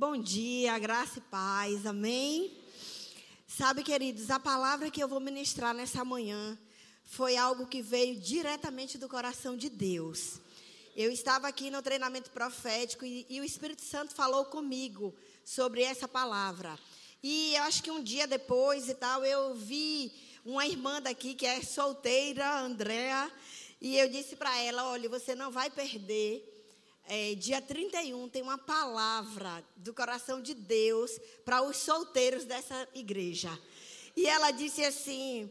Bom dia, graça e paz, amém? Sabe, queridos, a palavra que eu vou ministrar nessa manhã foi algo que veio diretamente do coração de Deus. Eu estava aqui no treinamento profético e, e o Espírito Santo falou comigo sobre essa palavra. E eu acho que um dia depois e tal, eu vi uma irmã daqui que é solteira, Andréa, e eu disse para ela: olha, você não vai perder é, dia 31 tem uma palavra do coração de Deus para os solteiros dessa igreja. E ela disse assim: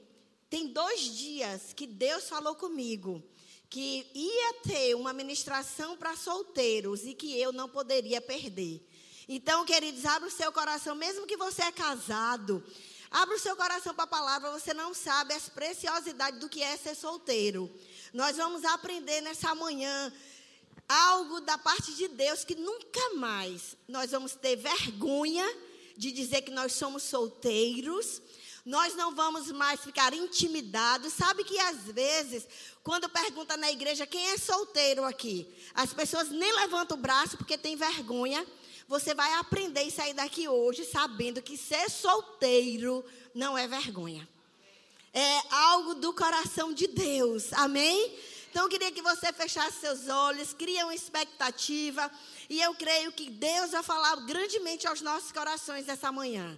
tem dois dias que Deus falou comigo que ia ter uma ministração para solteiros e que eu não poderia perder. Então, queridos, abra o seu coração, mesmo que você é casado, abra o seu coração para a palavra, você não sabe as preciosidades do que é ser solteiro. Nós vamos aprender nessa manhã algo da parte de Deus que nunca mais nós vamos ter vergonha de dizer que nós somos solteiros. Nós não vamos mais ficar intimidados. Sabe que às vezes, quando pergunta na igreja quem é solteiro aqui, as pessoas nem levantam o braço porque tem vergonha. Você vai aprender e sair daqui hoje sabendo que ser solteiro não é vergonha. É algo do coração de Deus. Amém? Então eu queria que você fechasse seus olhos, cria uma expectativa. E eu creio que Deus vai falar grandemente aos nossos corações essa manhã.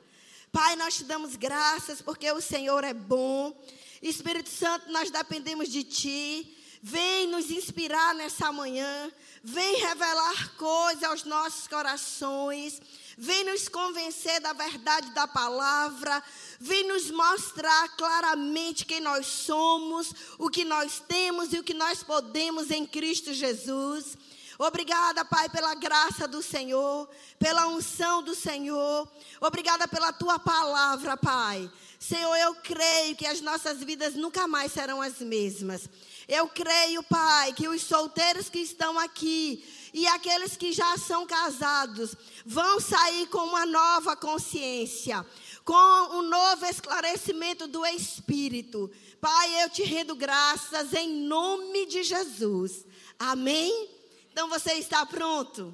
Pai, nós te damos graças porque o Senhor é bom. Espírito Santo, nós dependemos de Ti. Vem nos inspirar nessa manhã. Vem revelar coisas aos nossos corações. Vem nos convencer da verdade da palavra. Vem nos mostrar claramente quem nós somos, o que nós temos e o que nós podemos em Cristo Jesus. Obrigada, Pai, pela graça do Senhor, pela unção do Senhor. Obrigada pela tua palavra, Pai. Senhor, eu creio que as nossas vidas nunca mais serão as mesmas. Eu creio, Pai, que os solteiros que estão aqui e aqueles que já são casados vão sair com uma nova consciência, com um novo esclarecimento do Espírito. Pai, eu te rendo graças em nome de Jesus. Amém? Então você está pronto?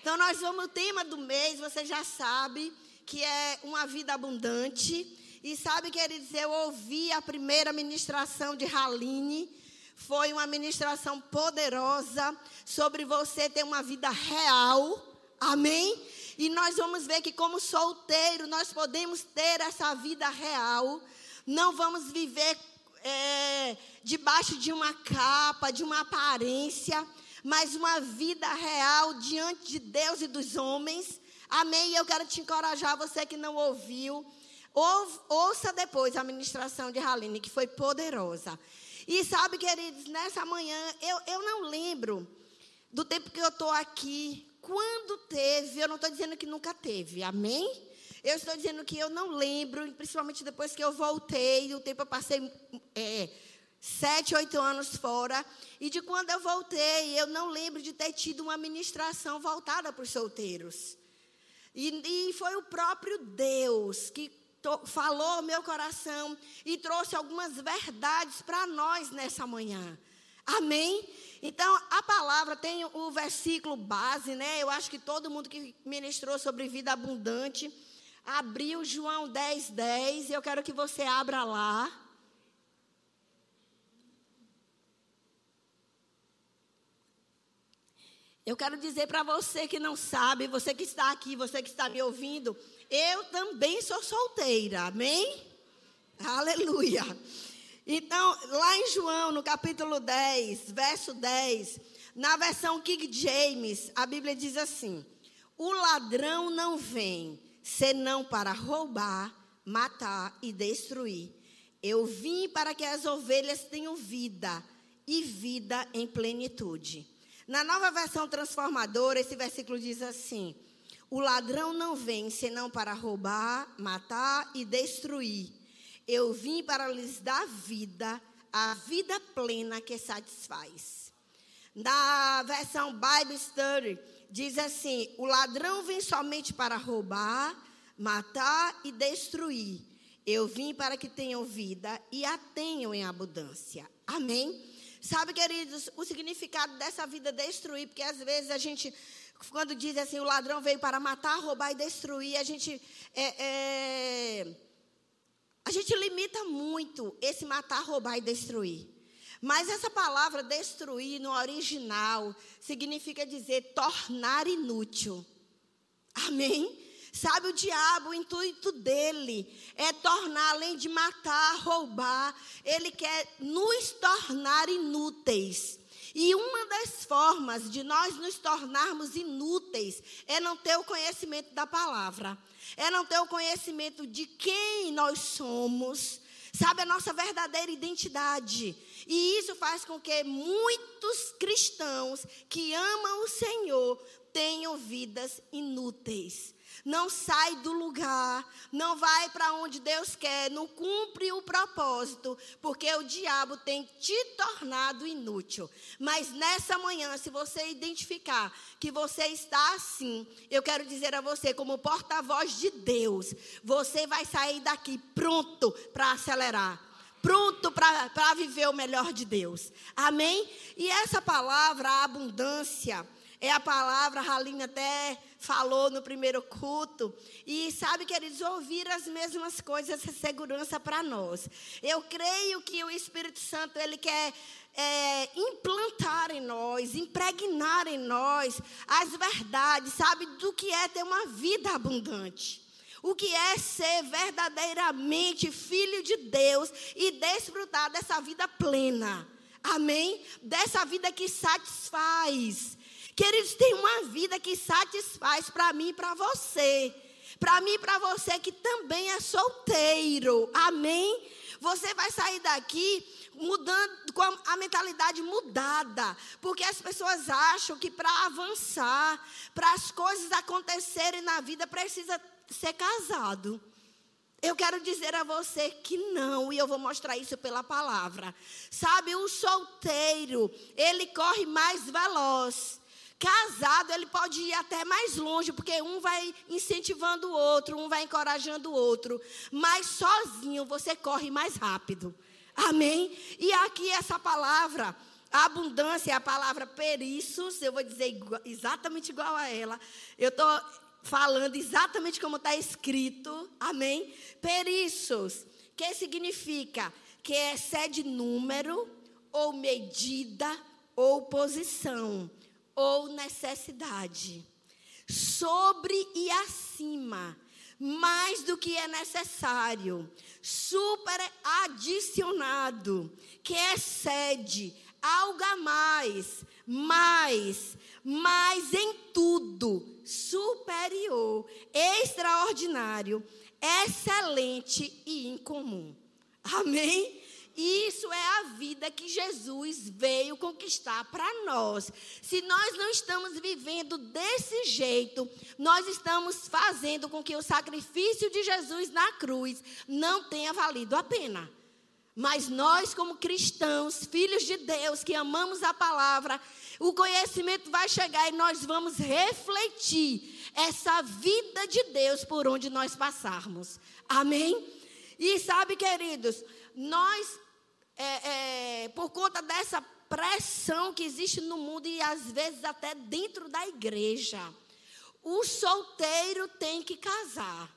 Então nós vamos, o tema do mês, você já sabe, que é uma vida abundante. E sabe, queridos, eu ouvi a primeira ministração de Haline foi uma ministração poderosa sobre você ter uma vida real. Amém? E nós vamos ver que, como solteiro, nós podemos ter essa vida real. Não vamos viver é, debaixo de uma capa, de uma aparência, mas uma vida real diante de Deus e dos homens. Amém? E eu quero te encorajar, você que não ouviu. Ouça depois a ministração de Haline, que foi poderosa. E sabe, queridos, nessa manhã, eu, eu não lembro do tempo que eu estou aqui, quando teve, eu não estou dizendo que nunca teve, amém? Eu estou dizendo que eu não lembro, principalmente depois que eu voltei, o tempo eu passei é, sete, oito anos fora, e de quando eu voltei, eu não lembro de ter tido uma ministração voltada para os solteiros. E, e foi o próprio Deus que falou ao meu coração e trouxe algumas verdades para nós nessa manhã. Amém? Então, a palavra tem o versículo base, né? Eu acho que todo mundo que ministrou sobre vida abundante abriu João 10, 10. Eu quero que você abra lá. Eu quero dizer para você que não sabe, você que está aqui, você que está me ouvindo, eu também sou solteira, amém? Aleluia. Então, lá em João, no capítulo 10, verso 10, na versão King James, a Bíblia diz assim: O ladrão não vem senão para roubar, matar e destruir. Eu vim para que as ovelhas tenham vida e vida em plenitude. Na nova versão transformadora, esse versículo diz assim: o ladrão não vem senão para roubar, matar e destruir. Eu vim para lhes dar vida, a vida plena que satisfaz. Na versão Bible Study, diz assim: O ladrão vem somente para roubar, matar e destruir. Eu vim para que tenham vida e a tenham em abundância. Amém? Sabe, queridos, o significado dessa vida destruir, porque às vezes a gente quando diz assim, o ladrão veio para matar, roubar e destruir, a gente é, é, a gente limita muito esse matar, roubar e destruir. Mas essa palavra destruir no original significa dizer tornar inútil. Amém? Sabe, o diabo, o intuito dele é tornar, além de matar, roubar, ele quer nos tornar inúteis. E uma das formas de nós nos tornarmos inúteis é não ter o conhecimento da palavra, é não ter o conhecimento de quem nós somos, sabe, a nossa verdadeira identidade. E isso faz com que muitos cristãos que amam o Senhor tenham vidas inúteis não sai do lugar, não vai para onde Deus quer, não cumpre o propósito, porque o diabo tem te tornado inútil. Mas nessa manhã, se você identificar que você está assim, eu quero dizer a você, como porta-voz de Deus, você vai sair daqui pronto para acelerar pronto para viver o melhor de Deus. Amém? E essa palavra, abundância, é a palavra, a Ralinha até falou no primeiro culto. E sabe, queridos, ouvir as mesmas coisas é segurança para nós. Eu creio que o Espírito Santo, ele quer é, implantar em nós, impregnar em nós as verdades, sabe, do que é ter uma vida abundante. O que é ser verdadeiramente filho de Deus e desfrutar dessa vida plena. Amém? Dessa vida que satisfaz. Queridos, tem uma vida que satisfaz para mim e para você. Para mim e para você que também é solteiro. Amém? Você vai sair daqui mudando com a mentalidade mudada, porque as pessoas acham que para avançar, para as coisas acontecerem na vida precisa ser casado. Eu quero dizer a você que não, e eu vou mostrar isso pela palavra. Sabe, o solteiro, ele corre mais veloz. Casado, ele pode ir até mais longe, porque um vai incentivando o outro, um vai encorajando o outro. Mas sozinho você corre mais rápido. Amém? E aqui essa palavra, a abundância é a palavra periços, eu vou dizer igual, exatamente igual a ela. Eu estou falando exatamente como está escrito. Amém? Periços, que significa que excede número, ou medida, ou posição ou necessidade, sobre e acima, mais do que é necessário, super adicionado, que excede, algo a mais, mais, mais em tudo, superior, extraordinário, excelente e incomum. Amém? Isso é a vida que Jesus veio conquistar para nós. Se nós não estamos vivendo desse jeito, nós estamos fazendo com que o sacrifício de Jesus na cruz não tenha valido a pena. Mas nós, como cristãos, filhos de Deus, que amamos a palavra, o conhecimento vai chegar e nós vamos refletir essa vida de Deus por onde nós passarmos. Amém? E sabe, queridos, nós é, é, por conta dessa pressão que existe no mundo e às vezes até dentro da igreja, o solteiro tem que casar.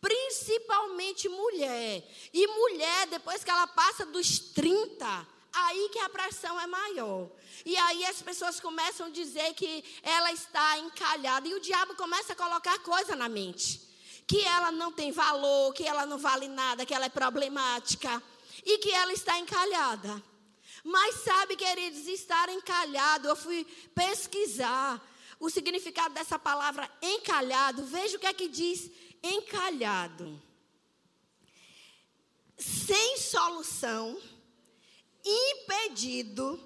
Principalmente mulher. E mulher, depois que ela passa dos 30, aí que a pressão é maior. E aí as pessoas começam a dizer que ela está encalhada. E o diabo começa a colocar coisa na mente. Que ela não tem valor, que ela não vale nada, que ela é problemática e que ela está encalhada. Mas sabe, queridos, estar encalhado, eu fui pesquisar o significado dessa palavra encalhado. Veja o que é que diz encalhado. Sem solução, impedido,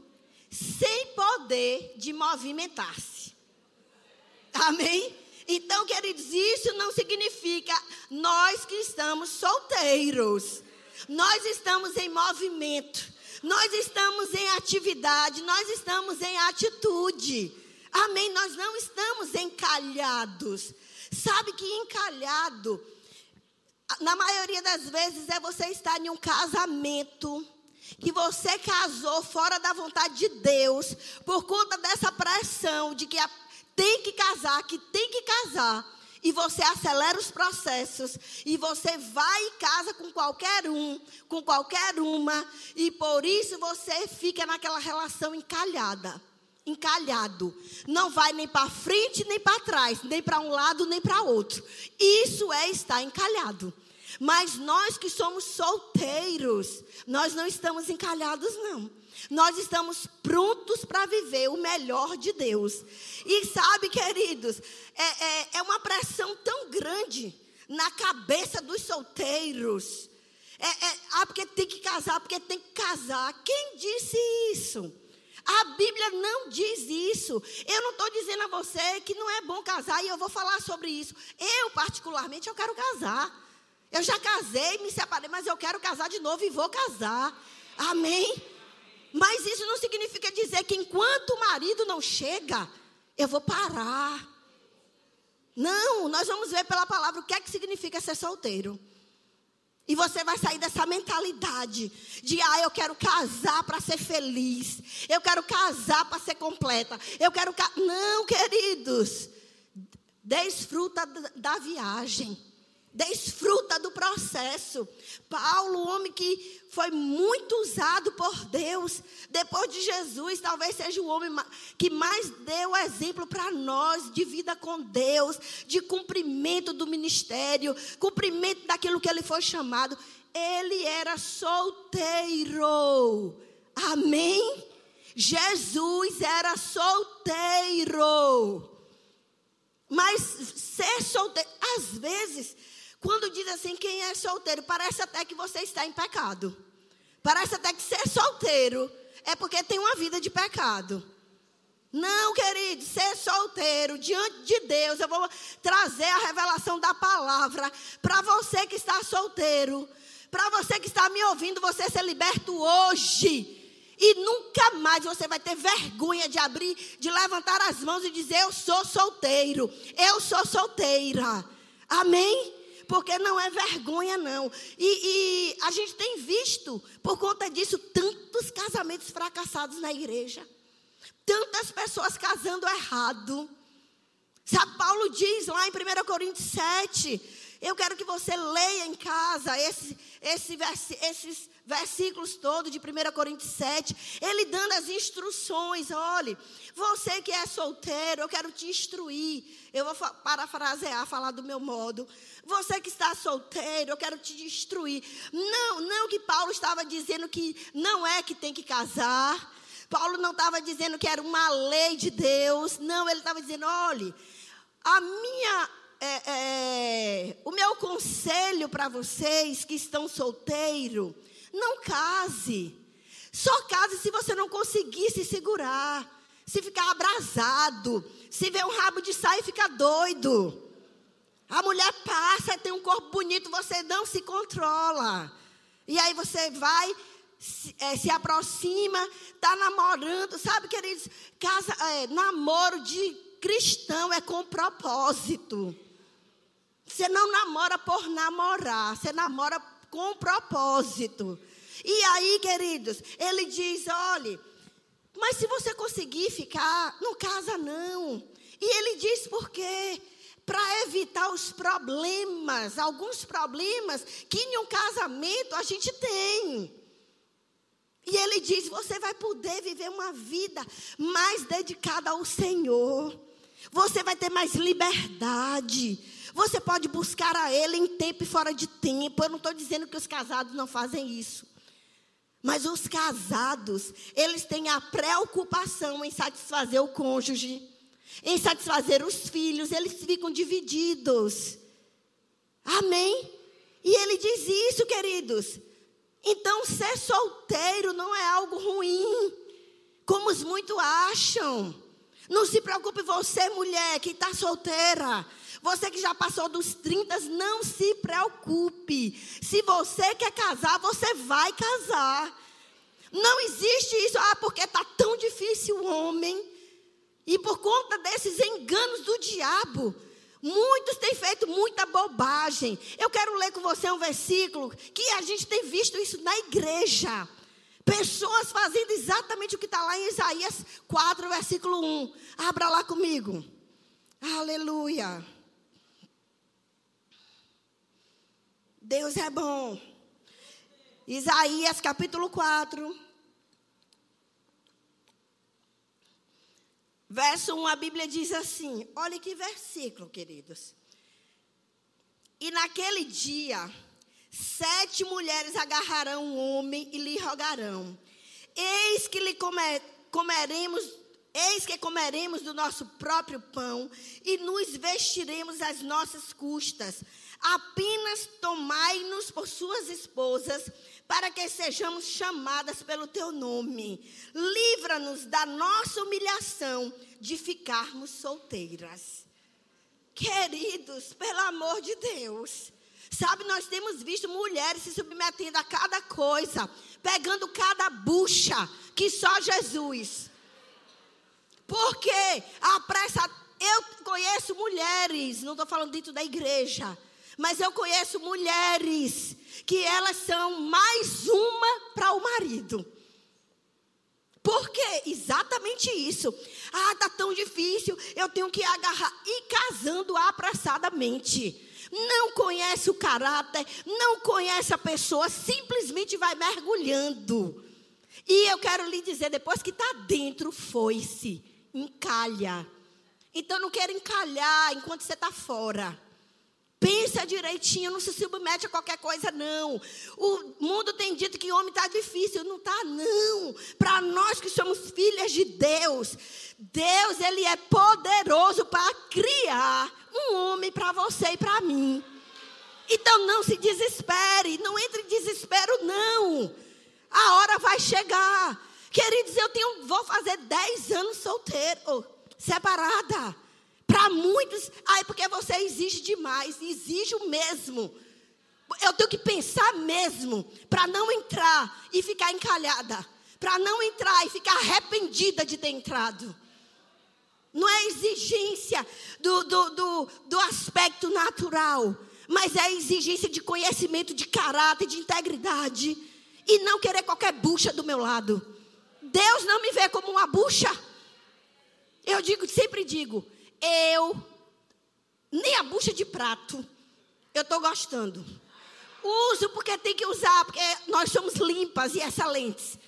sem poder de movimentar-se. Amém? Então, queridos, isso não significa nós que estamos solteiros. Nós estamos em movimento, nós estamos em atividade, nós estamos em atitude. Amém? Nós não estamos encalhados. Sabe que encalhado, na maioria das vezes, é você estar em um casamento que você casou fora da vontade de Deus, por conta dessa pressão de que tem que casar, que tem que casar. E você acelera os processos. E você vai e casa com qualquer um, com qualquer uma. E por isso você fica naquela relação encalhada. Encalhado. Não vai nem para frente nem para trás. Nem para um lado nem para outro. Isso é estar encalhado. Mas nós que somos solteiros, nós não estamos encalhados, não. Nós estamos prontos para viver o melhor de Deus. E sabe, queridos, é, é, é uma pressão tão grande na cabeça dos solteiros. É, é, ah, porque tem que casar, porque tem que casar. Quem disse isso? A Bíblia não diz isso. Eu não estou dizendo a você que não é bom casar e eu vou falar sobre isso. Eu, particularmente, eu quero casar. Eu já casei, me separei, mas eu quero casar de novo e vou casar. Amém? Mas isso não significa dizer que enquanto o marido não chega, eu vou parar. Não, nós vamos ver pela palavra o que é que significa ser solteiro. E você vai sair dessa mentalidade de, ah, eu quero casar para ser feliz. Eu quero casar para ser completa. Eu quero. Não, queridos. Desfruta da viagem. Desfruta do processo. Paulo, homem que foi muito usado por Deus, depois de Jesus, talvez seja o homem que mais deu exemplo para nós de vida com Deus, de cumprimento do ministério, cumprimento daquilo que ele foi chamado. Ele era solteiro. Amém? Jesus era solteiro. Mas ser solteiro, às vezes, quando diz assim, quem é solteiro, parece até que você está em pecado. Parece até que ser solteiro é porque tem uma vida de pecado. Não, querido, ser solteiro diante de Deus, eu vou trazer a revelação da palavra para você que está solteiro, para você que está me ouvindo, você ser liberto hoje. E nunca mais você vai ter vergonha de abrir, de levantar as mãos e dizer: Eu sou solteiro, eu sou solteira. Amém? Porque não é vergonha, não. E, e, a gente tem visto, por conta disso, tantos casamentos fracassados na igreja. Tantas pessoas casando errado. Sabe, Paulo diz lá em 1 Coríntios 7. Eu quero que você leia em casa esse, esse, esses versículos todos de 1 Coríntios 7, ele dando as instruções. Olhe, você que é solteiro, eu quero te instruir. Eu vou parafrasear, falar do meu modo. Você que está solteiro, eu quero te instruir. Não, não que Paulo estava dizendo que não é que tem que casar. Paulo não estava dizendo que era uma lei de Deus. Não, ele estava dizendo: olhe, a minha é, é, o meu conselho para vocês que estão solteiros não case. Só case se você não conseguir se segurar. Se ficar abrasado. Se ver um rabo de saia e ficar doido. A mulher passa, tem um corpo bonito, você não se controla. E aí você vai, se, é, se aproxima, está namorando. Sabe, queridos, casa, é, namoro de cristão é com propósito. Você não namora por namorar, você namora com propósito. E aí, queridos, ele diz: olhe, mas se você conseguir ficar, não casa não. E ele diz por quê? Para evitar os problemas, alguns problemas que em um casamento a gente tem. E ele diz: você vai poder viver uma vida mais dedicada ao Senhor. Você vai ter mais liberdade. Você pode buscar a Ele em tempo e fora de tempo. Eu não estou dizendo que os casados não fazem isso. Mas os casados, eles têm a preocupação em satisfazer o cônjuge, em satisfazer os filhos, eles ficam divididos. Amém? E ele diz isso, queridos. Então, ser solteiro não é algo ruim, como os muitos acham. Não se preocupe você, mulher, que está solteira. Você que já passou dos 30, não se preocupe. Se você quer casar, você vai casar. Não existe isso, ah, porque está tão difícil o homem. E por conta desses enganos do diabo, muitos têm feito muita bobagem. Eu quero ler com você um versículo que a gente tem visto isso na igreja. Pessoas fazendo exatamente o que está lá em Isaías 4, versículo 1. Abra lá comigo. Aleluia. Deus é bom. Isaías capítulo 4. Verso 1, a Bíblia diz assim: olha que versículo, queridos. E naquele dia, sete mulheres agarrarão um homem e lhe rogarão: Eis que lhe comer, comeremos, eis que comeremos do nosso próprio pão e nos vestiremos às nossas custas. Apenas tomai-nos por suas esposas, para que sejamos chamadas pelo teu nome. Livra-nos da nossa humilhação de ficarmos solteiras. Queridos, pelo amor de Deus. Sabe, nós temos visto mulheres se submetendo a cada coisa, pegando cada bucha que só Jesus. Porque a pressa. Eu conheço mulheres, não estou falando dentro da igreja, mas eu conheço mulheres que elas são mais uma para o marido. Por quê? Exatamente isso. Ah, tá tão difícil, eu tenho que agarrar e casando apressadamente. Não conhece o caráter, não conhece a pessoa, simplesmente vai mergulhando. E eu quero lhe dizer, depois que está dentro, foi-se, encalha. Então não quero encalhar enquanto você está fora. Pensa direitinho, não se submete a qualquer coisa, não. O mundo tem dito que homem está difícil. Não está, não. Para nós que somos filhas de Deus, Deus, Ele é poderoso para criar um homem para você e para mim. Então não se desespere, não entre em desespero, não. A hora vai chegar. Queridos, eu tenho, vou fazer 10 anos solteiro, separada. Para muitos, ai, porque você exige demais, exige o mesmo. Eu tenho que pensar mesmo para não entrar e ficar encalhada, para não entrar e ficar arrependida de ter entrado. Não é exigência do, do, do, do aspecto natural, mas é exigência de conhecimento, de caráter, de integridade. E não querer qualquer bucha do meu lado. Deus não me vê como uma bucha. Eu digo, sempre digo, eu, nem a bucha de prato, eu estou gostando. Uso porque tem que usar, porque nós somos limpas e excelentes.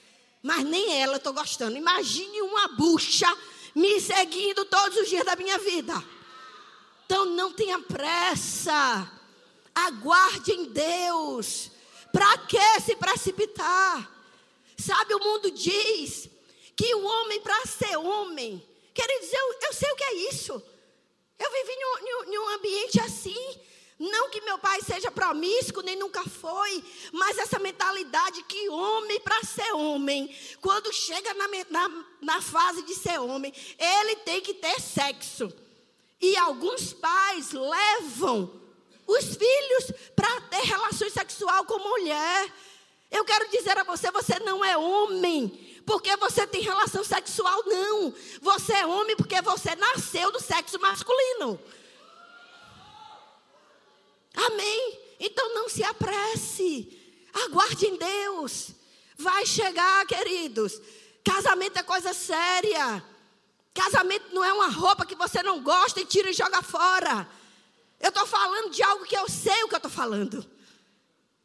Mas nem ela eu estou gostando. Imagine uma bucha me seguindo todos os dias da minha vida. Então não tenha pressa. Aguarde em Deus. Para que se precipitar? Sabe, o mundo diz que o homem, para ser homem, Queridos, eu, eu sei o que é isso. Eu vivi em um, ambiente assim. Não que meu pai seja promíscuo, nem nunca foi, mas essa mentalidade que homem, para ser homem, quando chega na, na, na, fase de ser homem, ele tem que ter sexo. E alguns pais levam os filhos para ter relações sexual com mulher. Eu quero dizer a você: você não é homem porque você tem relação sexual, não. Você é homem porque você nasceu do sexo masculino. Amém? Então não se apresse. Aguarde em Deus. Vai chegar, queridos. Casamento é coisa séria. Casamento não é uma roupa que você não gosta e tira e joga fora. Eu estou falando de algo que eu sei o que eu estou falando.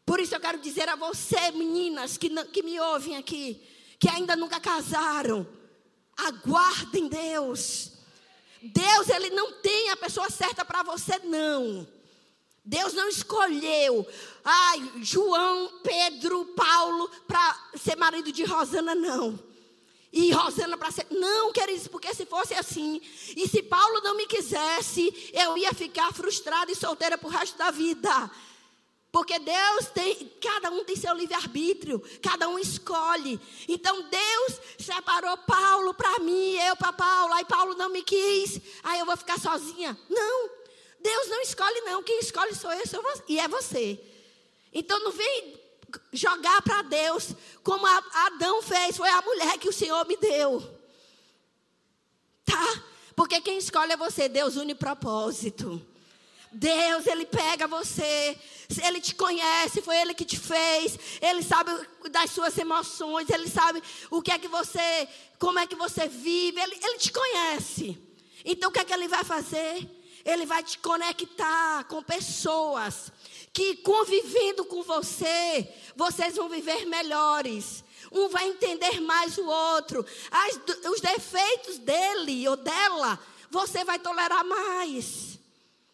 Por isso eu quero dizer a você, meninas que, que me ouvem aqui, que ainda nunca casaram, aguardem Deus. Deus, Ele não tem a pessoa certa para você, não. Deus não escolheu, ai, João, Pedro, Paulo, para ser marido de Rosana, não. E Rosana para ser. Não, queridos, porque se fosse assim, e se Paulo não me quisesse, eu ia ficar frustrada e solteira para o resto da vida. Porque Deus tem, cada um tem seu livre-arbítrio, cada um escolhe. Então Deus separou Paulo para mim, eu para Paulo, aí Paulo não me quis, aí eu vou ficar sozinha. Não, Deus não escolhe, não. Quem escolhe sou eu, sou você, e é você. Então não vem jogar para Deus como Adão fez, foi a mulher que o Senhor me deu. Tá? Porque quem escolhe é você, Deus une propósito. Deus, Ele pega você, Ele te conhece, foi Ele que te fez, Ele sabe das suas emoções, Ele sabe o que é que você, como é que você vive, Ele, Ele te conhece. Então o que é que ele vai fazer? Ele vai te conectar com pessoas que convivendo com você, vocês vão viver melhores. Um vai entender mais o outro. As, os defeitos dele ou dela, você vai tolerar mais.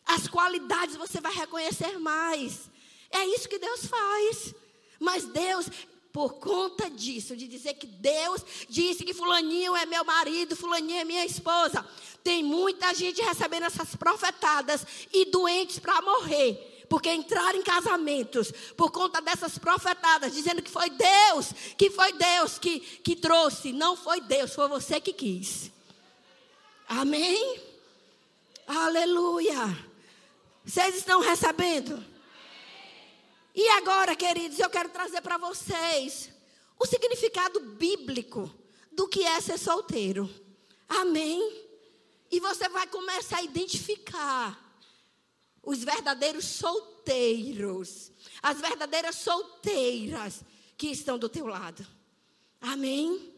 As qualidades você vai reconhecer mais. É isso que Deus faz. Mas Deus, por conta disso, de dizer que Deus disse que Fulaninho é meu marido, Fulaninho é minha esposa, tem muita gente recebendo essas profetadas e doentes para morrer. Porque entraram em casamentos por conta dessas profetadas, dizendo que foi Deus, que foi Deus que, que trouxe. Não foi Deus, foi você que quis. Amém? Aleluia. Vocês estão recebendo? E agora, queridos, eu quero trazer para vocês o significado bíblico do que é ser solteiro. Amém? E você vai começar a identificar os verdadeiros solteiros, as verdadeiras solteiras que estão do teu lado. Amém?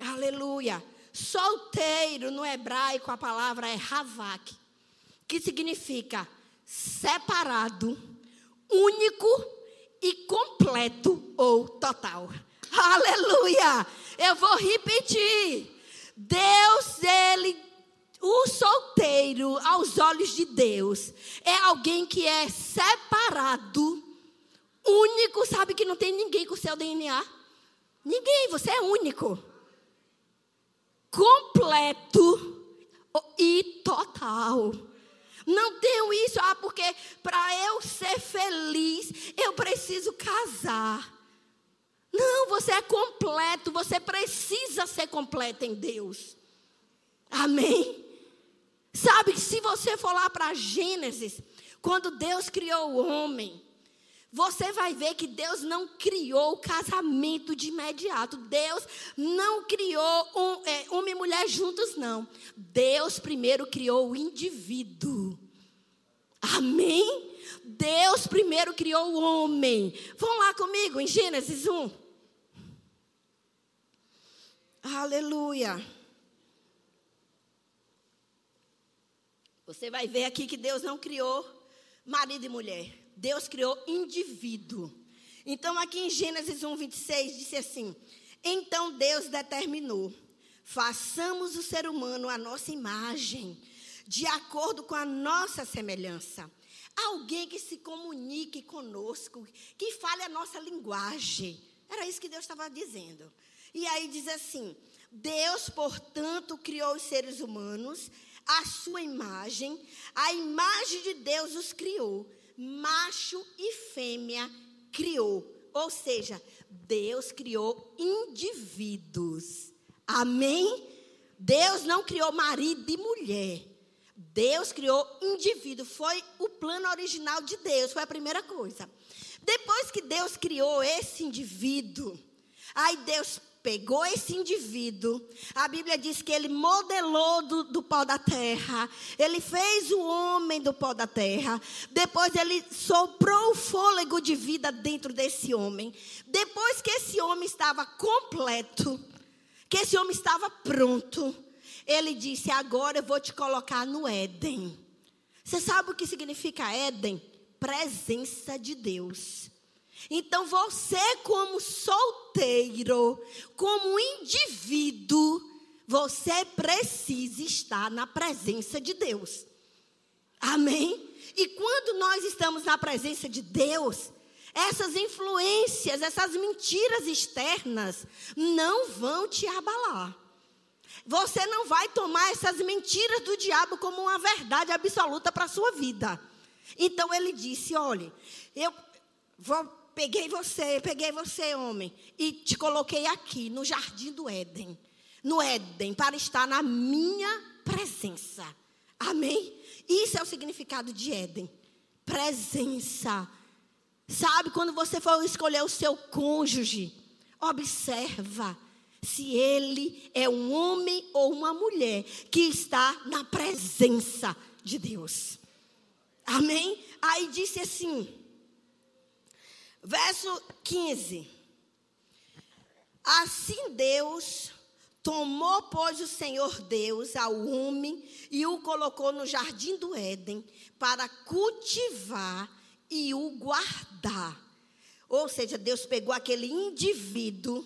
Aleluia. Solteiro no hebraico a palavra é havak, que significa separado, único e completo ou total. Aleluia! Eu vou repetir. Deus, ele o solteiro, aos olhos de Deus, é alguém que é separado, único, sabe que não tem ninguém com seu DNA? Ninguém, você é único. Completo e total. Não tenho isso, ah, porque para eu ser feliz, eu preciso casar. Não, você é completo, você precisa ser completo em Deus. Amém? Sabe que se você for lá para Gênesis, quando Deus criou o homem, você vai ver que Deus não criou o casamento de imediato. Deus não criou um, é, homem e mulher juntos, não. Deus primeiro criou o indivíduo. Amém? Deus primeiro criou o homem. Vão lá comigo em Gênesis 1. Aleluia. Você vai ver aqui que Deus não criou marido e mulher. Deus criou indivíduo. Então, aqui em Gênesis 1, 26, disse assim: Então Deus determinou: façamos o ser humano a nossa imagem, de acordo com a nossa semelhança. Alguém que se comunique conosco, que fale a nossa linguagem. Era isso que Deus estava dizendo. E aí diz assim: Deus, portanto, criou os seres humanos a sua imagem, a imagem de Deus os criou, macho e fêmea criou. Ou seja, Deus criou indivíduos. Amém? Deus não criou marido e mulher. Deus criou indivíduo. Foi o plano original de Deus. Foi a primeira coisa. Depois que Deus criou esse indivíduo, aí Deus pegou esse indivíduo, a Bíblia diz que ele modelou do, do, pó da terra, ele fez o homem do pó da terra, depois ele soprou o fôlego de vida dentro desse homem. Depois que esse homem estava completo, que esse homem estava pronto, ele disse: Agora eu vou te colocar no Éden. Você sabe o que significa Éden? Presença de Deus. Então você, como solteiro, como indivíduo, você precisa estar na presença de Deus. Amém? E quando nós estamos na presença de Deus, essas influências, essas mentiras externas não vão te abalar. Você não vai tomar essas mentiras do diabo como uma verdade absoluta para a sua vida. Então ele disse: olhe, eu vou peguei você, peguei você, homem, e te coloquei aqui no jardim do Éden. No Éden, para estar na minha presença. Amém? Isso é o significado de Éden. Presença. Sabe, quando você for escolher o seu cônjuge, observa se ele é um homem ou uma mulher que está na presença de Deus. Amém? Aí disse assim: Verso 15. Assim Deus Tomou, pois, o Senhor Deus ao homem e o colocou no jardim do Éden para cultivar e o guardar. Ou seja, Deus pegou aquele indivíduo,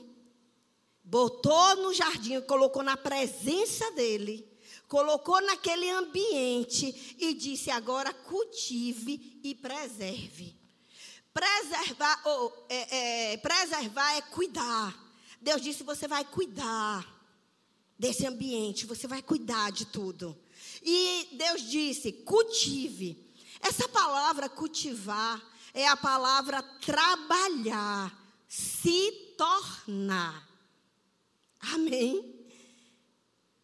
botou no jardim, colocou na presença dele, colocou naquele ambiente e disse: agora cultive e preserve. Preservar, oh, é, é, preservar é cuidar. Deus disse: você vai cuidar desse ambiente, você vai cuidar de tudo. E Deus disse: cultive. Essa palavra cultivar é a palavra trabalhar, se tornar. Amém?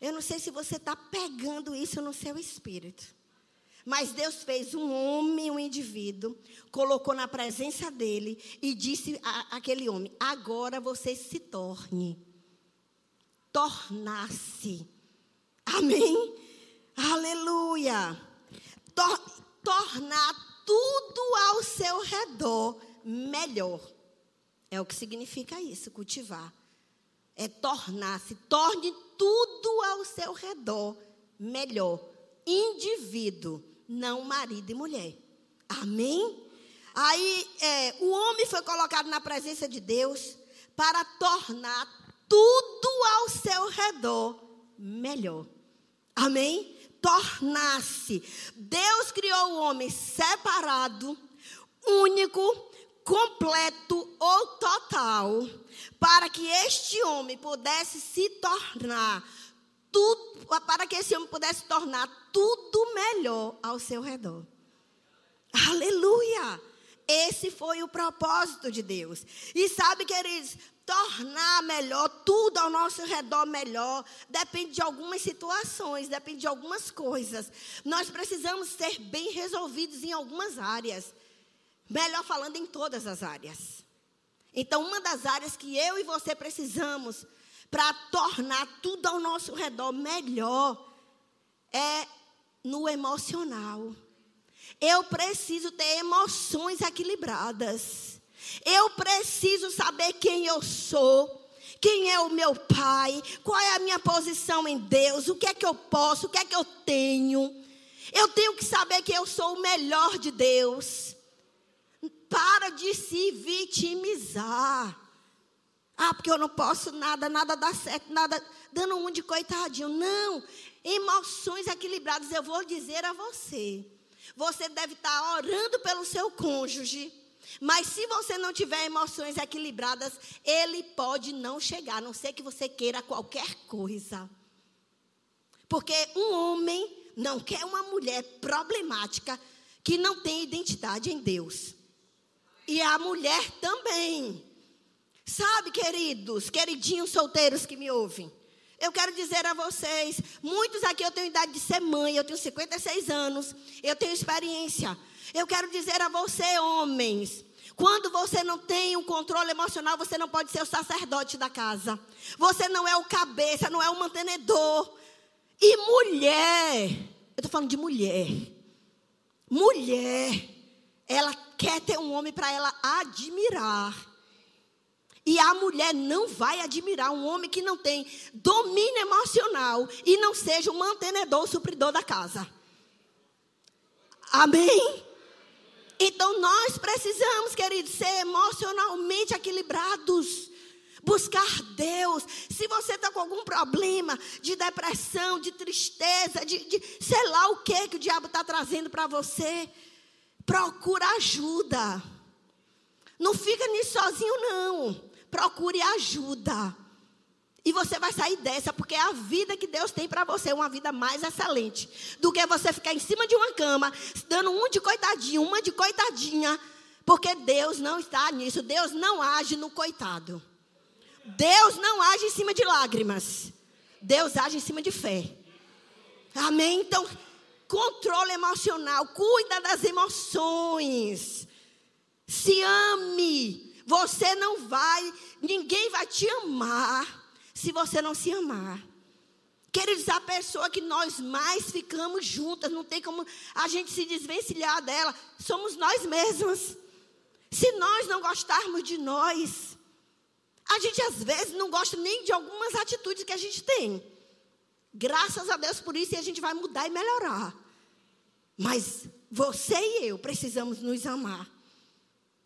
Eu não sei se você está pegando isso no seu espírito. Mas Deus fez um homem, um indivíduo, colocou na presença dele e disse àquele homem: agora você se torne tornar-se. Amém? Aleluia. Tor tornar tudo ao seu redor melhor. É o que significa isso, cultivar. É tornar-se, torne tudo ao seu redor melhor. Indivíduo, não marido e mulher. Amém? Aí é, o homem foi colocado na presença de Deus para tornar tudo ao seu redor melhor. Amém? Tornar-se. Deus criou o homem separado, único, completo ou total, para que este homem pudesse se tornar tudo, para que esse homem pudesse tornar tudo melhor ao seu redor. Aleluia! Esse foi o propósito de Deus. E sabe, queridos, tornar melhor, tudo ao nosso redor melhor, depende de algumas situações, depende de algumas coisas. Nós precisamos ser bem resolvidos em algumas áreas. Melhor falando, em todas as áreas. Então, uma das áreas que eu e você precisamos para tornar tudo ao nosso redor melhor é no emocional. Eu preciso ter emoções equilibradas. Eu preciso saber quem eu sou. Quem é o meu pai? Qual é a minha posição em Deus? O que é que eu posso? O que é que eu tenho? Eu tenho que saber que eu sou o melhor de Deus. Para de se vitimizar. Ah, porque eu não posso nada, nada dá certo, nada dando um de coitadinho. Não. Emoções equilibradas, eu vou dizer a você. Você deve estar orando pelo seu cônjuge mas se você não tiver emoções equilibradas, ele pode não chegar, a não ser que você queira qualquer coisa. Porque um homem não quer uma mulher problemática que não tem identidade em Deus. E a mulher também. Sabe, queridos, queridinhos solteiros que me ouvem. Eu quero dizer a vocês, muitos aqui eu tenho idade de ser mãe, eu tenho 56 anos, eu tenho experiência. Eu quero dizer a você, homens, quando você não tem um controle emocional, você não pode ser o sacerdote da casa. Você não é o cabeça, não é o mantenedor. E mulher, eu estou falando de mulher. Mulher, ela quer ter um homem para ela admirar. E a mulher não vai admirar um homem que não tem domínio emocional e não seja o mantenedor, o supridor da casa. Amém? Então nós precisamos, queridos, ser emocionalmente equilibrados. Buscar Deus. Se você está com algum problema de depressão, de tristeza, de, de sei lá o que que o diabo está trazendo para você, procura ajuda. Não fica nisso sozinho, não. Procure ajuda. E você vai sair dessa, porque é a vida que Deus tem para você, uma vida mais excelente. Do que você ficar em cima de uma cama, dando um de coitadinho, uma de coitadinha. Porque Deus não está nisso. Deus não age no coitado. Deus não age em cima de lágrimas. Deus age em cima de fé. Amém? Então, controle emocional. Cuida das emoções. Se ame. Você não vai, ninguém vai te amar se você não se amar. Queridos, a pessoa que nós mais ficamos juntas, não tem como a gente se desvencilhar dela, somos nós mesmas. Se nós não gostarmos de nós, A gente às vezes não gosta nem de algumas atitudes que a gente tem. Graças a Deus por isso e a gente vai mudar e melhorar. Mas você e eu precisamos nos amar.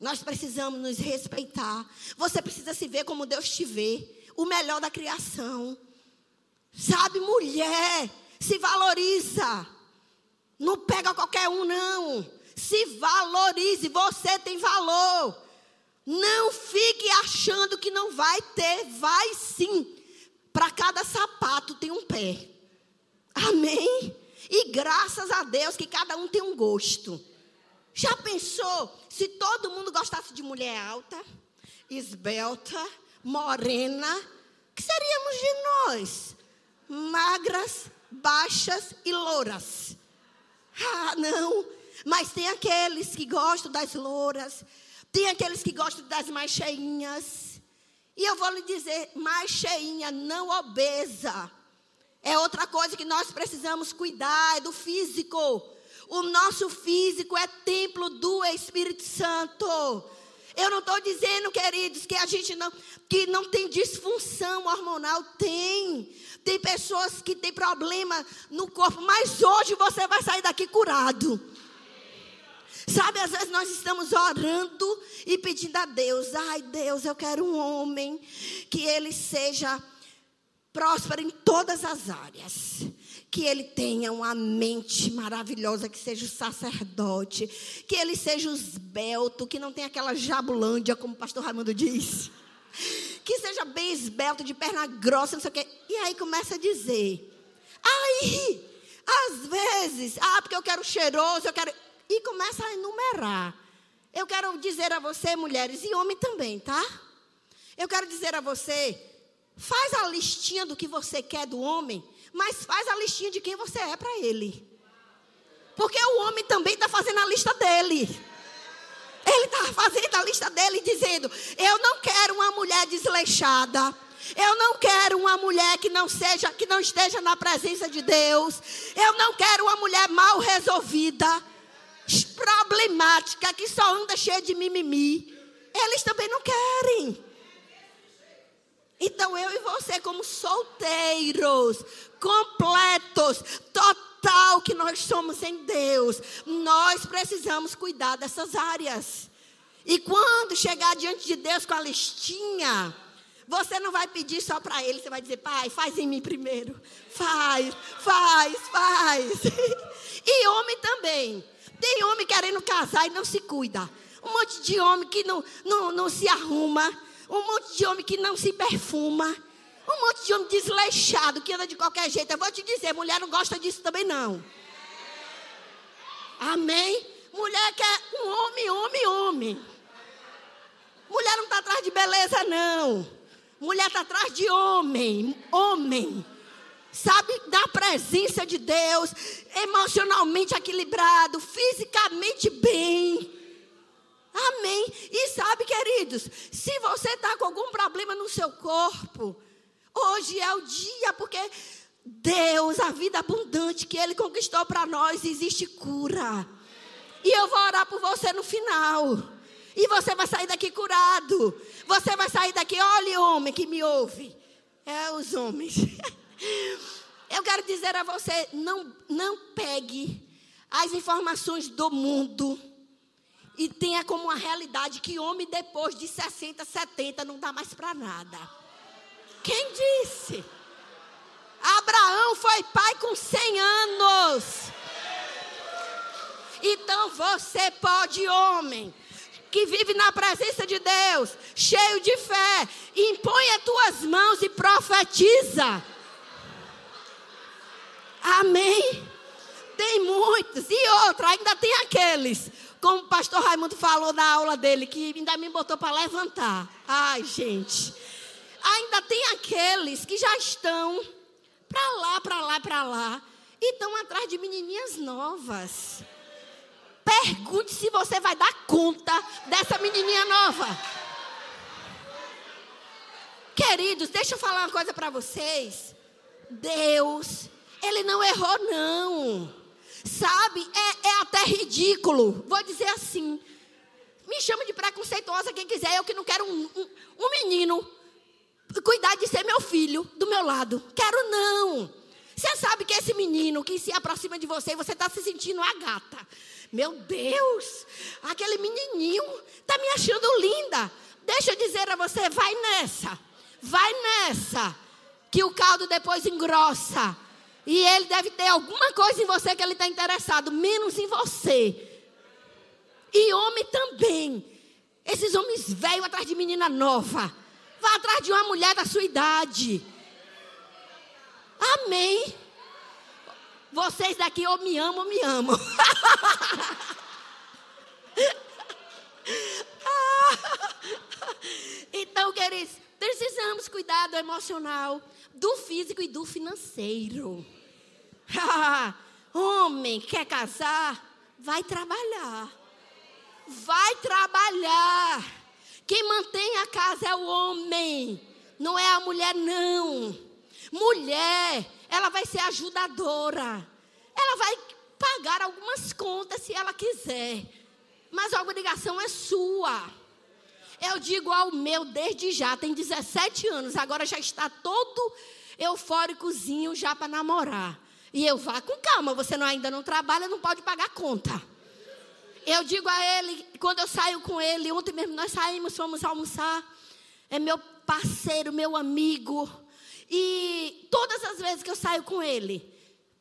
Nós precisamos nos respeitar. Você precisa se ver como Deus te vê, o melhor da criação. Sabe, mulher, se valoriza. Não pega qualquer um, não. Se valorize, você tem valor. Não fique achando que não vai ter, vai sim. Para cada sapato tem um pé. Amém? E graças a Deus que cada um tem um gosto. Já pensou se todo mundo gostasse de mulher alta, esbelta, morena? que seríamos de nós? Magras, baixas e louras. Ah, não. Mas tem aqueles que gostam das louras, tem aqueles que gostam das mais cheinhas. E eu vou lhe dizer, mais cheinha, não obesa. É outra coisa que nós precisamos cuidar, é do físico. O nosso físico é templo do Espírito Santo. Eu não estou dizendo, queridos, que a gente não, que não tem disfunção hormonal. Tem. Tem pessoas que têm problema no corpo, mas hoje você vai sair daqui curado. Sabe, às vezes nós estamos orando e pedindo a Deus: ai Deus, eu quero um homem que ele seja próspero em todas as áreas que ele tenha uma mente maravilhosa, que seja o sacerdote, que ele seja o esbelto, que não tenha aquela jabulândia, como o pastor Raimundo diz. Que seja bem esbelto, de perna grossa, não sei o quê. E aí começa a dizer. Aí, às vezes, ah, porque eu quero cheiroso, eu quero. E começa a enumerar. Eu quero dizer a você, mulheres, e homem também, tá? Eu quero dizer a você, faz a listinha do que você quer do homem mas faz a listinha de quem você é para ele. Porque o homem também está fazendo a lista dele. Ele está fazendo a lista dele dizendo: Eu não quero uma mulher desleixada. Eu não quero uma mulher que não seja, que não esteja na presença de Deus. Eu não quero uma mulher mal resolvida, problemática, que só anda cheia de mimimi. Eles também não querem. Então eu e você, como solteiros, completos, total que nós somos em Deus, nós precisamos cuidar dessas áreas. E quando chegar diante de Deus com a listinha, você não vai pedir só para ele, você vai dizer, pai, faz em mim primeiro. Faz, faz, faz. e homem também. Tem homem querendo casar e não se cuida. Um monte de homem que não, não, não se arruma um monte de homem que não se perfuma. Um monte de homem desleixado que anda de qualquer jeito. Eu vou te dizer, mulher não gosta disso também não. Amém? Mulher quer um homem, homem, homem. Mulher não está atrás de beleza, não. Mulher está atrás de homem, homem. Sabe, da presença de Deus, emocionalmente equilibrado, fisicamente bem. Amém. E sabe, queridos, se você está com algum problema no seu corpo, hoje é o dia, porque Deus, a vida abundante que Ele conquistou para nós, existe cura. E eu vou orar por você no final. E você vai sair daqui curado. Você vai sair daqui, olhe, homem que me ouve. É os homens. Eu quero dizer a você: não, não pegue as informações do mundo e tenha como uma realidade que homem depois de 60, 70 não dá mais para nada. Quem disse? Abraão foi pai com 100 anos. Então você pode, homem, que vive na presença de Deus, cheio de fé, impõe as tuas mãos e profetiza. Amém? Tem muitos. E outra, ainda tem aqueles como o pastor Raimundo falou na aula dele, que ainda me botou para levantar. Ai, gente. Ainda tem aqueles que já estão para lá, para lá, para lá. E estão atrás de menininhas novas. Pergunte se você vai dar conta dessa menininha nova. Queridos, deixa eu falar uma coisa para vocês. Deus, Ele não errou, não. Sabe, é, é até ridículo. Vou dizer assim. Me chama de preconceituosa quem quiser. Eu que não quero um, um, um menino cuidar de ser meu filho do meu lado. Quero não. Você sabe que esse menino que se aproxima de você, você está se sentindo a gata. Meu Deus, aquele menininho está me achando linda. Deixa eu dizer a você, vai nessa. Vai nessa. Que o caldo depois engrossa. E ele deve ter alguma coisa em você que ele está interessado, menos em você. E homem também. Esses homens velhos atrás de menina nova. Vá atrás de uma mulher da sua idade. Amém. Vocês daqui ou me amam ou me amam. então, queridos, precisamos cuidar do emocional, do físico e do financeiro. Homem, quer casar? Vai trabalhar. Vai trabalhar. Quem mantém a casa é o homem, não é a mulher, não. Mulher, ela vai ser ajudadora. Ela vai pagar algumas contas se ela quiser. Mas a obrigação é sua. Eu digo ao meu desde já, tem 17 anos, agora já está todo eufóricozinho já para namorar. E eu vá com calma, você não, ainda não trabalha, não pode pagar conta. Eu digo a ele, quando eu saio com ele, ontem mesmo nós saímos, fomos almoçar. É meu parceiro, meu amigo. E todas as vezes que eu saio com ele,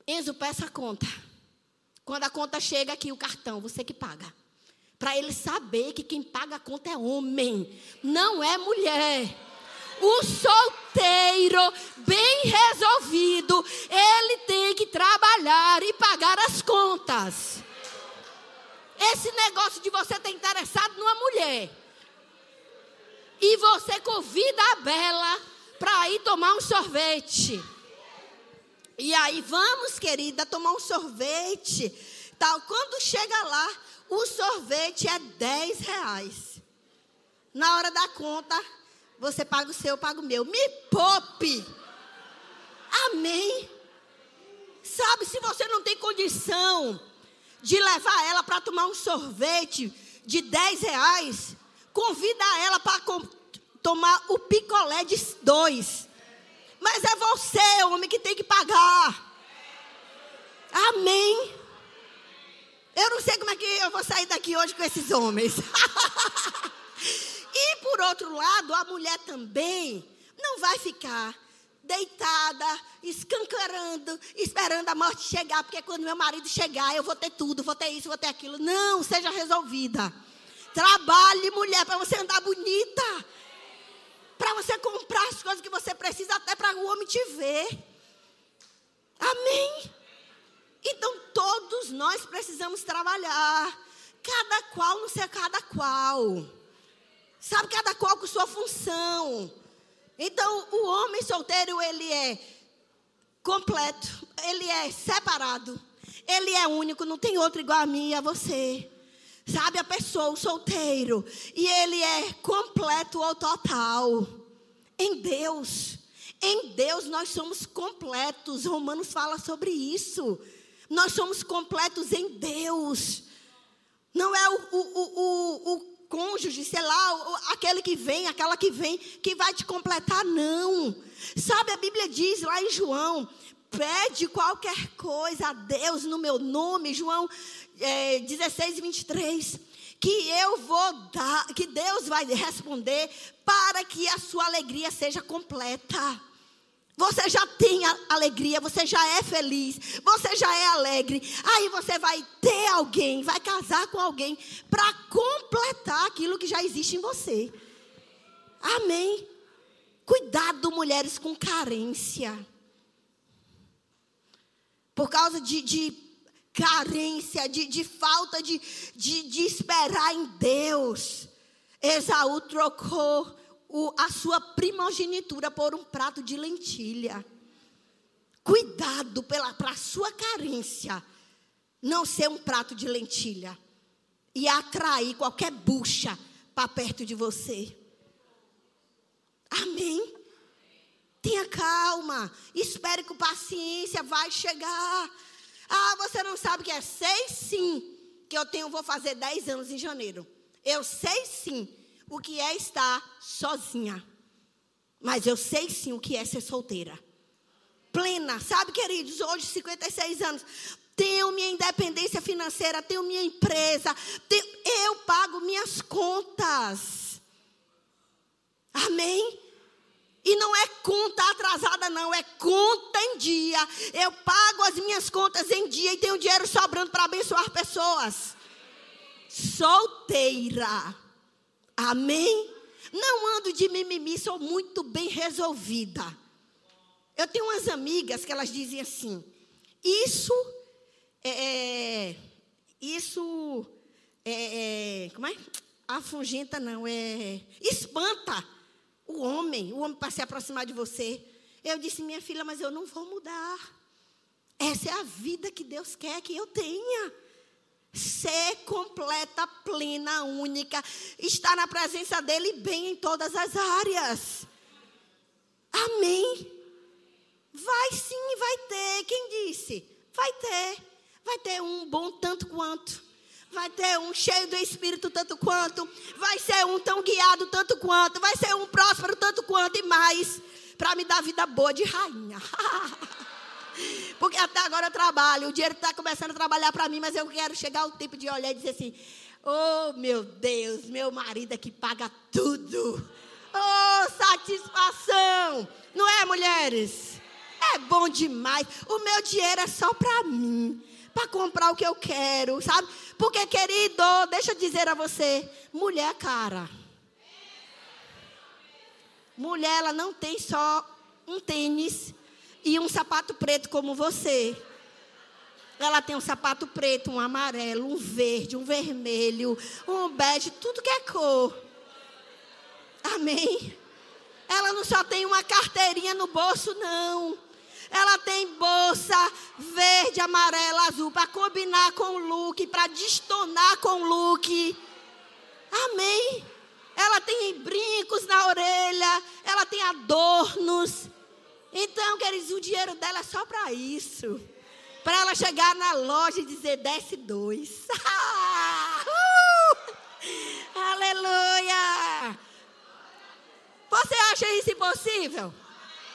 Enzo, peça a conta. Quando a conta chega aqui, o cartão, você que paga. Para ele saber que quem paga a conta é homem, não é mulher. O solteiro, bem resolvido, ele tem que trabalhar e pagar as contas. Esse negócio de você estar interessado numa mulher. E você convida a Bela para ir tomar um sorvete. E aí, vamos, querida, tomar um sorvete. Tal. Quando chega lá, o sorvete é 10 reais. Na hora da conta, você paga o seu, eu pago o meu. Me poupe. Amém. Sabe, se você não tem condição de levar ela para tomar um sorvete de 10 reais, convida ela para tomar o picolé de dois. Mas é você, homem, que tem que pagar. Amém. Eu não sei como é que eu vou sair daqui hoje com esses homens. e por outro lado, a mulher também não vai ficar deitada, escancarando, esperando a morte chegar, porque quando meu marido chegar, eu vou ter tudo, vou ter isso, vou ter aquilo. Não, seja resolvida. Trabalhe, mulher, para você andar bonita. Para você comprar as coisas que você precisa, até para o homem te ver. Amém? Então, todos nós precisamos trabalhar. Cada qual no seu cada qual. Sabe, cada qual com sua função. Então, o homem solteiro, ele é completo, ele é separado, ele é único, não tem outro igual a mim e a você. Sabe a pessoa, o solteiro, e ele é completo ou total em Deus. Em Deus nós somos completos. Romanos fala sobre isso. Nós somos completos em Deus. Não é o, o, o, o cônjuge, sei lá, aquele que vem, aquela que vem, que vai te completar, não. Sabe, a Bíblia diz lá em João: pede qualquer coisa a Deus no meu nome, João é, 16, 23. Que eu vou dar, que Deus vai responder para que a sua alegria seja completa. Você já tem alegria, você já é feliz, você já é alegre. Aí você vai ter alguém, vai casar com alguém para completar aquilo que já existe em você. Amém. Cuidado, mulheres com carência. Por causa de, de carência, de, de falta de, de, de esperar em Deus. Esaú trocou o, a sua primogenitura por um prato de lentilha. Cuidado para a sua carência não ser um prato de lentilha e atrair qualquer bucha para perto de você. Amém? Tenha calma, espere com paciência, vai chegar. Ah, você não sabe que é? Sei sim que eu tenho, vou fazer 10 anos em janeiro. Eu sei sim o que é estar sozinha. Mas eu sei sim o que é ser solteira. Plena, sabe, queridos? Hoje, 56 anos. Tenho minha independência financeira, tenho minha empresa, tenho, eu pago minhas contas. Amém? E não é conta atrasada, não, é conta em dia. Eu pago as minhas contas em dia e tenho dinheiro sobrando para abençoar pessoas. Solteira. Amém? Não ando de mimimi, sou muito bem resolvida. Eu tenho umas amigas que elas dizem assim: isso é. é isso é, é. Como é? Afugenta, não, é. Espanta o homem, o homem para se aproximar de você. Eu disse, minha filha, mas eu não vou mudar. Essa é a vida que Deus quer que eu tenha ser completa, plena, única, estar na presença dele bem em todas as áreas. Amém. Vai sim, vai ter. Quem disse? Vai ter. Vai ter um bom tanto quanto. Vai ter um cheio do Espírito tanto quanto. Vai ser um tão guiado tanto quanto. Vai ser um próspero tanto quanto e mais. Para me dar vida boa de rainha. Porque até agora eu trabalho, o dinheiro está começando a trabalhar para mim, mas eu quero chegar ao tempo de olhar e dizer assim: Oh, meu Deus, meu marido é que paga tudo. Oh, satisfação. Não é, mulheres? É bom demais. O meu dinheiro é só para mim. Para comprar o que eu quero, sabe? Porque, querido, deixa eu dizer a você: mulher é cara. Mulher, ela não tem só um tênis e um sapato preto como você. Ela tem um sapato preto, um amarelo, um verde, um vermelho, um bege, tudo que é cor. Amém? Ela não só tem uma carteirinha no bolso, não. Ela tem bolsa verde, amarela, azul, para combinar com o look, para destonar com o look. Amém? Ela tem brincos na orelha, ela tem adornos. Então, queridos, o dinheiro dela é só para isso. Para ela chegar na loja e dizer, desce dois. uh! Aleluia! Você acha isso impossível?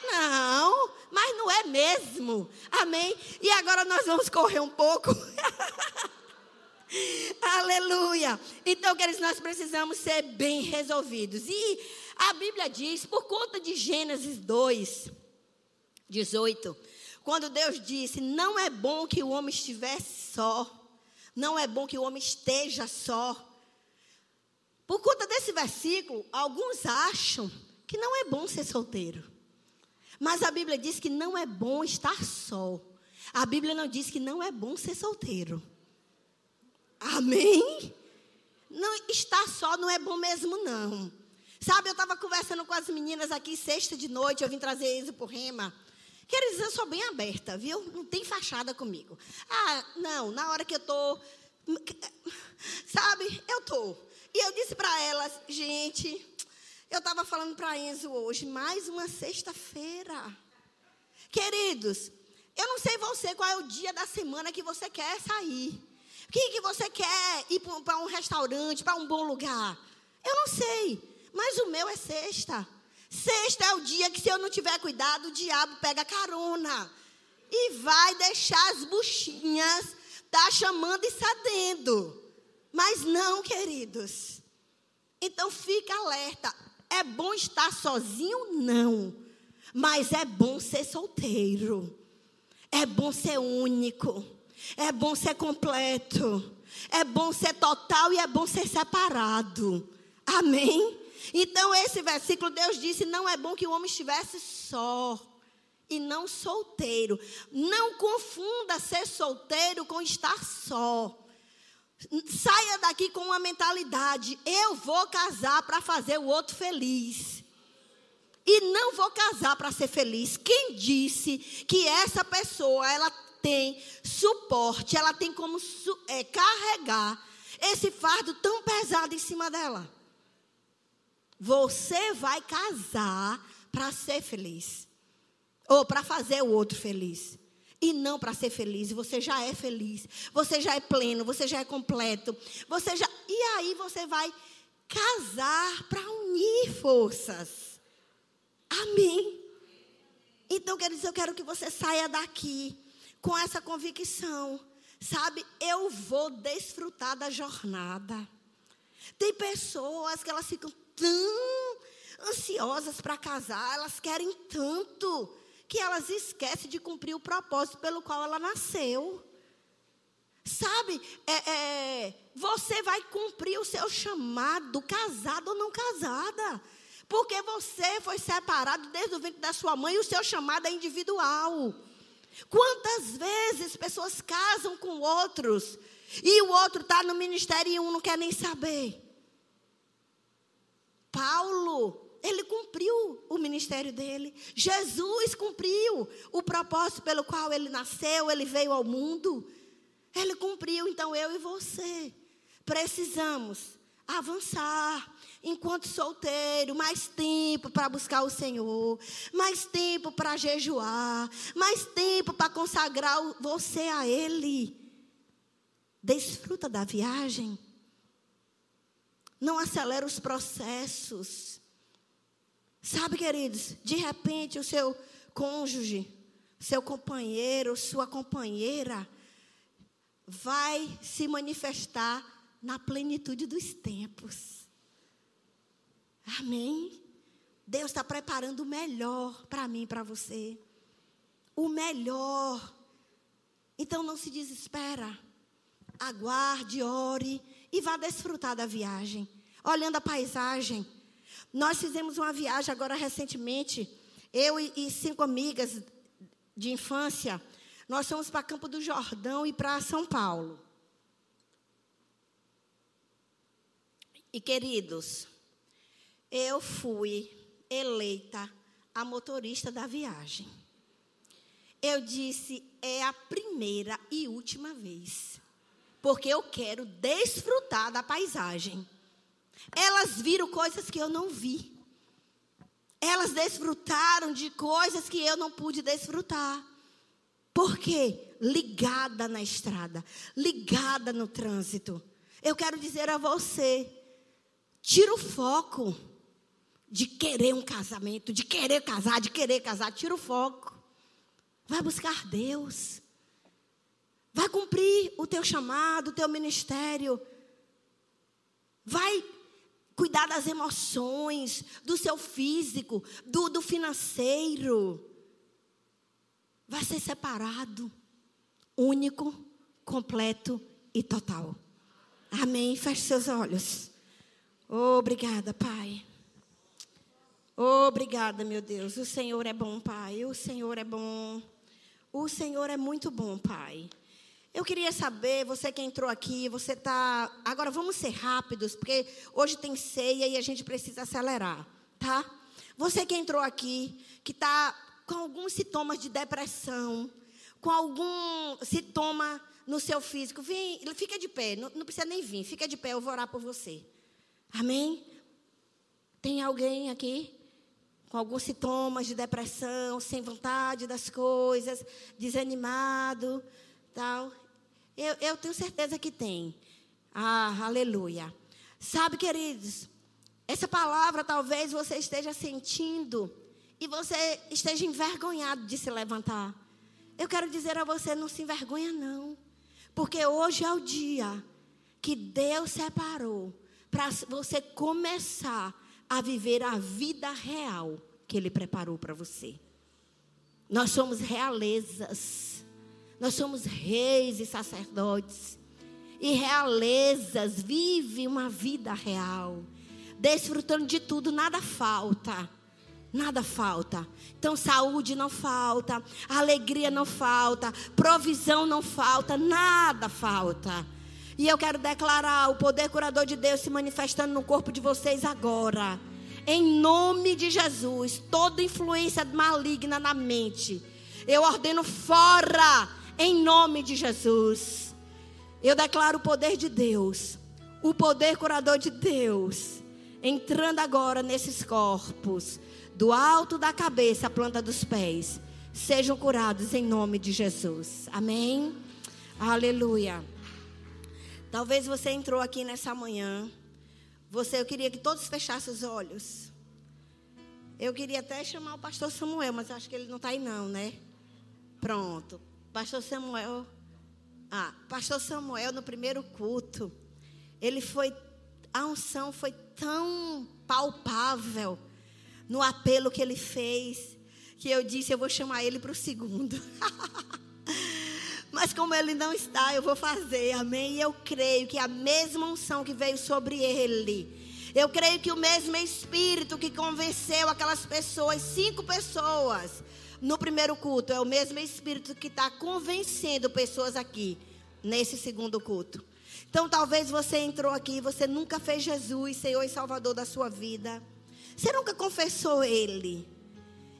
Não, mas não é mesmo. Amém? E agora nós vamos correr um pouco. Aleluia. Então, queridos, nós precisamos ser bem resolvidos. E a Bíblia diz, por conta de Gênesis 2, 18. Quando Deus disse: Não é bom que o homem estivesse só. Não é bom que o homem esteja só. Por conta desse versículo, alguns acham que não é bom ser solteiro. Mas a Bíblia diz que não é bom estar só. A Bíblia não diz que não é bom ser solteiro. Amém? Não, estar só não é bom mesmo, não. Sabe, eu estava conversando com as meninas aqui sexta de noite, eu vim trazer eles para o Rema. Quero dizer, eu sou bem aberta, viu? Não tem fachada comigo. Ah, não, na hora que eu estou. Sabe, eu estou. E eu disse para elas, gente, eu estava falando para Enzo hoje, mais uma sexta-feira. Queridos, eu não sei você qual é o dia da semana que você quer sair. O que, que você quer ir para um restaurante, para um bom lugar? Eu não sei, mas o meu é sexta. Sexta é o dia que, se eu não tiver cuidado, o diabo pega carona e vai deixar as buchinhas, tá chamando e sadendo. Mas não, queridos. Então fica alerta. É bom estar sozinho? Não. Mas é bom ser solteiro. É bom ser único. É bom ser completo. É bom ser total e é bom ser separado. Amém? Então, esse versículo, Deus disse: não é bom que o homem estivesse só e não solteiro. Não confunda ser solteiro com estar só. Saia daqui com uma mentalidade: eu vou casar para fazer o outro feliz. E não vou casar para ser feliz. Quem disse que essa pessoa ela tem suporte, ela tem como é, carregar esse fardo tão pesado em cima dela? Você vai casar para ser feliz. Ou para fazer o outro feliz. E não para ser feliz. Você já é feliz. Você já é pleno. Você já é completo. Você já. E aí você vai casar para unir forças. Amém. Então, queridos, eu quero que você saia daqui com essa convicção. Sabe, eu vou desfrutar da jornada. Tem pessoas que elas ficam tão ansiosas para casar, elas querem tanto que elas esquecem de cumprir o propósito pelo qual ela nasceu. Sabe, é, é, você vai cumprir o seu chamado, casado ou não casada. Porque você foi separado desde o ventre da sua mãe e o seu chamado é individual. Quantas vezes pessoas casam com outros e o outro está no ministério e um não quer nem saber? Paulo, ele cumpriu o ministério dele. Jesus cumpriu o propósito pelo qual ele nasceu, ele veio ao mundo. Ele cumpriu, então eu e você precisamos avançar enquanto solteiro, mais tempo para buscar o Senhor, mais tempo para jejuar, mais tempo para consagrar você a Ele. Desfruta da viagem. Não acelera os processos. Sabe, queridos, de repente o seu cônjuge, seu companheiro, sua companheira, vai se manifestar na plenitude dos tempos. Amém? Deus está preparando o melhor para mim e para você. O melhor. Então não se desespera. Aguarde, ore e vá desfrutar da viagem. Olhando a paisagem. Nós fizemos uma viagem agora recentemente. Eu e, cinco amigas de infância. Nós fomos para Campo do Jordão e para São Paulo. E queridos, eu fui eleita a motorista da viagem. Eu disse, é a primeira e última vez. Porque eu quero desfrutar da paisagem. Elas viram coisas que eu não vi. Elas desfrutaram de coisas que eu não pude desfrutar. Por quê? Ligada na estrada, ligada no trânsito. Eu quero dizer a você, tira o foco de querer um casamento, de querer casar, de querer casar, tira o foco. Vai buscar Deus. Vai cumprir o teu chamado, o teu ministério. Vai cuidar das emoções, do seu físico, do, do financeiro. Vai ser separado, único, completo e total. Amém. Feche seus olhos. Obrigada, Pai. Obrigada, meu Deus. O Senhor é bom, Pai. O Senhor é bom. O Senhor é muito bom, Pai. Eu queria saber, você que entrou aqui, você está. Agora vamos ser rápidos, porque hoje tem ceia e a gente precisa acelerar, tá? Você que entrou aqui, que está com alguns sintomas de depressão, com algum sintoma no seu físico, vem, fica de pé, não, não precisa nem vir, fica de pé, eu vou orar por você. Amém? Tem alguém aqui? com alguns sintomas de depressão, sem vontade das coisas, desanimado, tal. Eu, eu tenho certeza que tem. Ah, aleluia. Sabe, queridos, essa palavra talvez você esteja sentindo e você esteja envergonhado de se levantar. Eu quero dizer a você, não se envergonha não. Porque hoje é o dia que Deus separou para você começar a viver a vida real que Ele preparou para você. Nós somos realezas, nós somos reis e sacerdotes. E realezas vivem uma vida real, desfrutando de tudo, nada falta. Nada falta. Então, saúde não falta, alegria não falta, provisão não falta, nada falta. E eu quero declarar o poder curador de Deus se manifestando no corpo de vocês agora. Em nome de Jesus, toda influência maligna na mente, eu ordeno fora, em nome de Jesus. Eu declaro o poder de Deus, o poder curador de Deus, entrando agora nesses corpos, do alto da cabeça à planta dos pés, sejam curados em nome de Jesus. Amém? Aleluia. Talvez você entrou aqui nessa manhã. Você, eu queria que todos fechassem os olhos. Eu queria até chamar o pastor Samuel, mas acho que ele não está aí não, né? Pronto. Pastor Samuel. Ah, pastor Samuel no primeiro culto, ele foi a unção foi tão palpável no apelo que ele fez, que eu disse, eu vou chamar ele para o segundo. Mas como ele não está, eu vou fazer, amém? E eu creio que a mesma unção que veio sobre ele, eu creio que o mesmo Espírito que convenceu aquelas pessoas, cinco pessoas, no primeiro culto, é o mesmo Espírito que está convencendo pessoas aqui, nesse segundo culto. Então, talvez você entrou aqui e você nunca fez Jesus Senhor e Salvador da sua vida. Você nunca confessou Ele.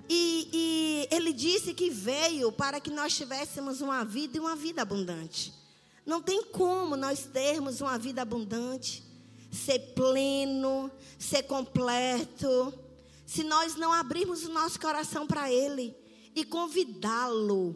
E, e, Ele disse que veio para que nós tivéssemos uma vida e uma vida abundante. Não tem como nós termos uma vida abundante, ser pleno, ser completo, se nós não abrirmos o nosso coração para Ele e convidá-lo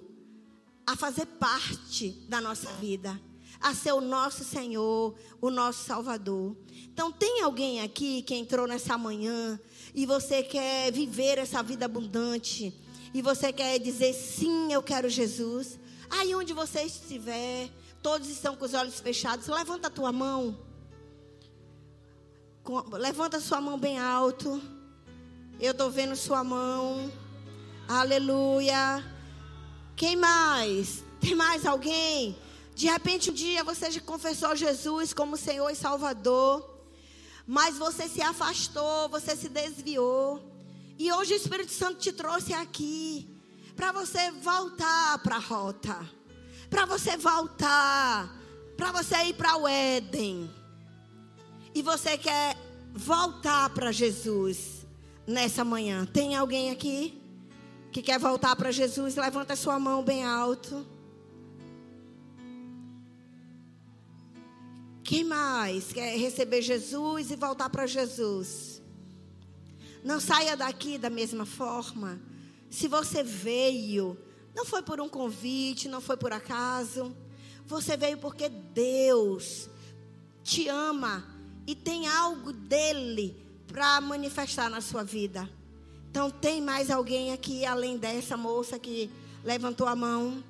a fazer parte da nossa vida a ser o nosso Senhor, o nosso Salvador. Então, tem alguém aqui que entrou nessa manhã e você quer viver essa vida abundante e você quer dizer sim, eu quero Jesus? Aí onde você estiver, todos estão com os olhos fechados, levanta a tua mão. Levanta a sua mão bem alto. Eu estou vendo sua mão. Aleluia. Quem mais? Tem mais alguém? De repente, um dia você já confessou Jesus como Senhor e Salvador, mas você se afastou, você se desviou. E hoje o Espírito Santo te trouxe aqui para você voltar para a rota, para você voltar, para você ir para o Éden. E você quer voltar para Jesus nessa manhã. Tem alguém aqui que quer voltar para Jesus? Levanta sua mão bem alto. Quem mais quer receber Jesus e voltar para Jesus? Não saia daqui da mesma forma. Se você veio, não foi por um convite, não foi por acaso. Você veio porque Deus te ama e tem algo dele para manifestar na sua vida. Então, tem mais alguém aqui além dessa moça que levantou a mão?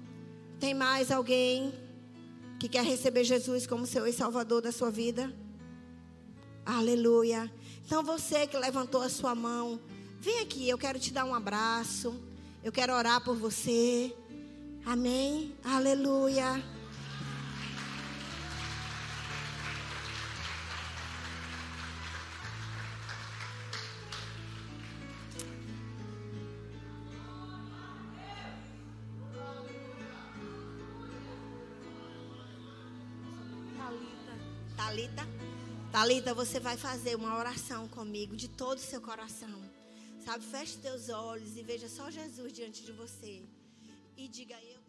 Tem mais alguém? que quer receber Jesus como e Salvador da sua vida? Aleluia. Então você que levantou a sua mão, vem aqui, eu quero te dar um abraço. Eu quero orar por você. Amém. Aleluia. Talita. Talita, você vai fazer uma oração comigo de todo o seu coração. Sabe, feche teus olhos e veja só Jesus diante de você. E diga eu,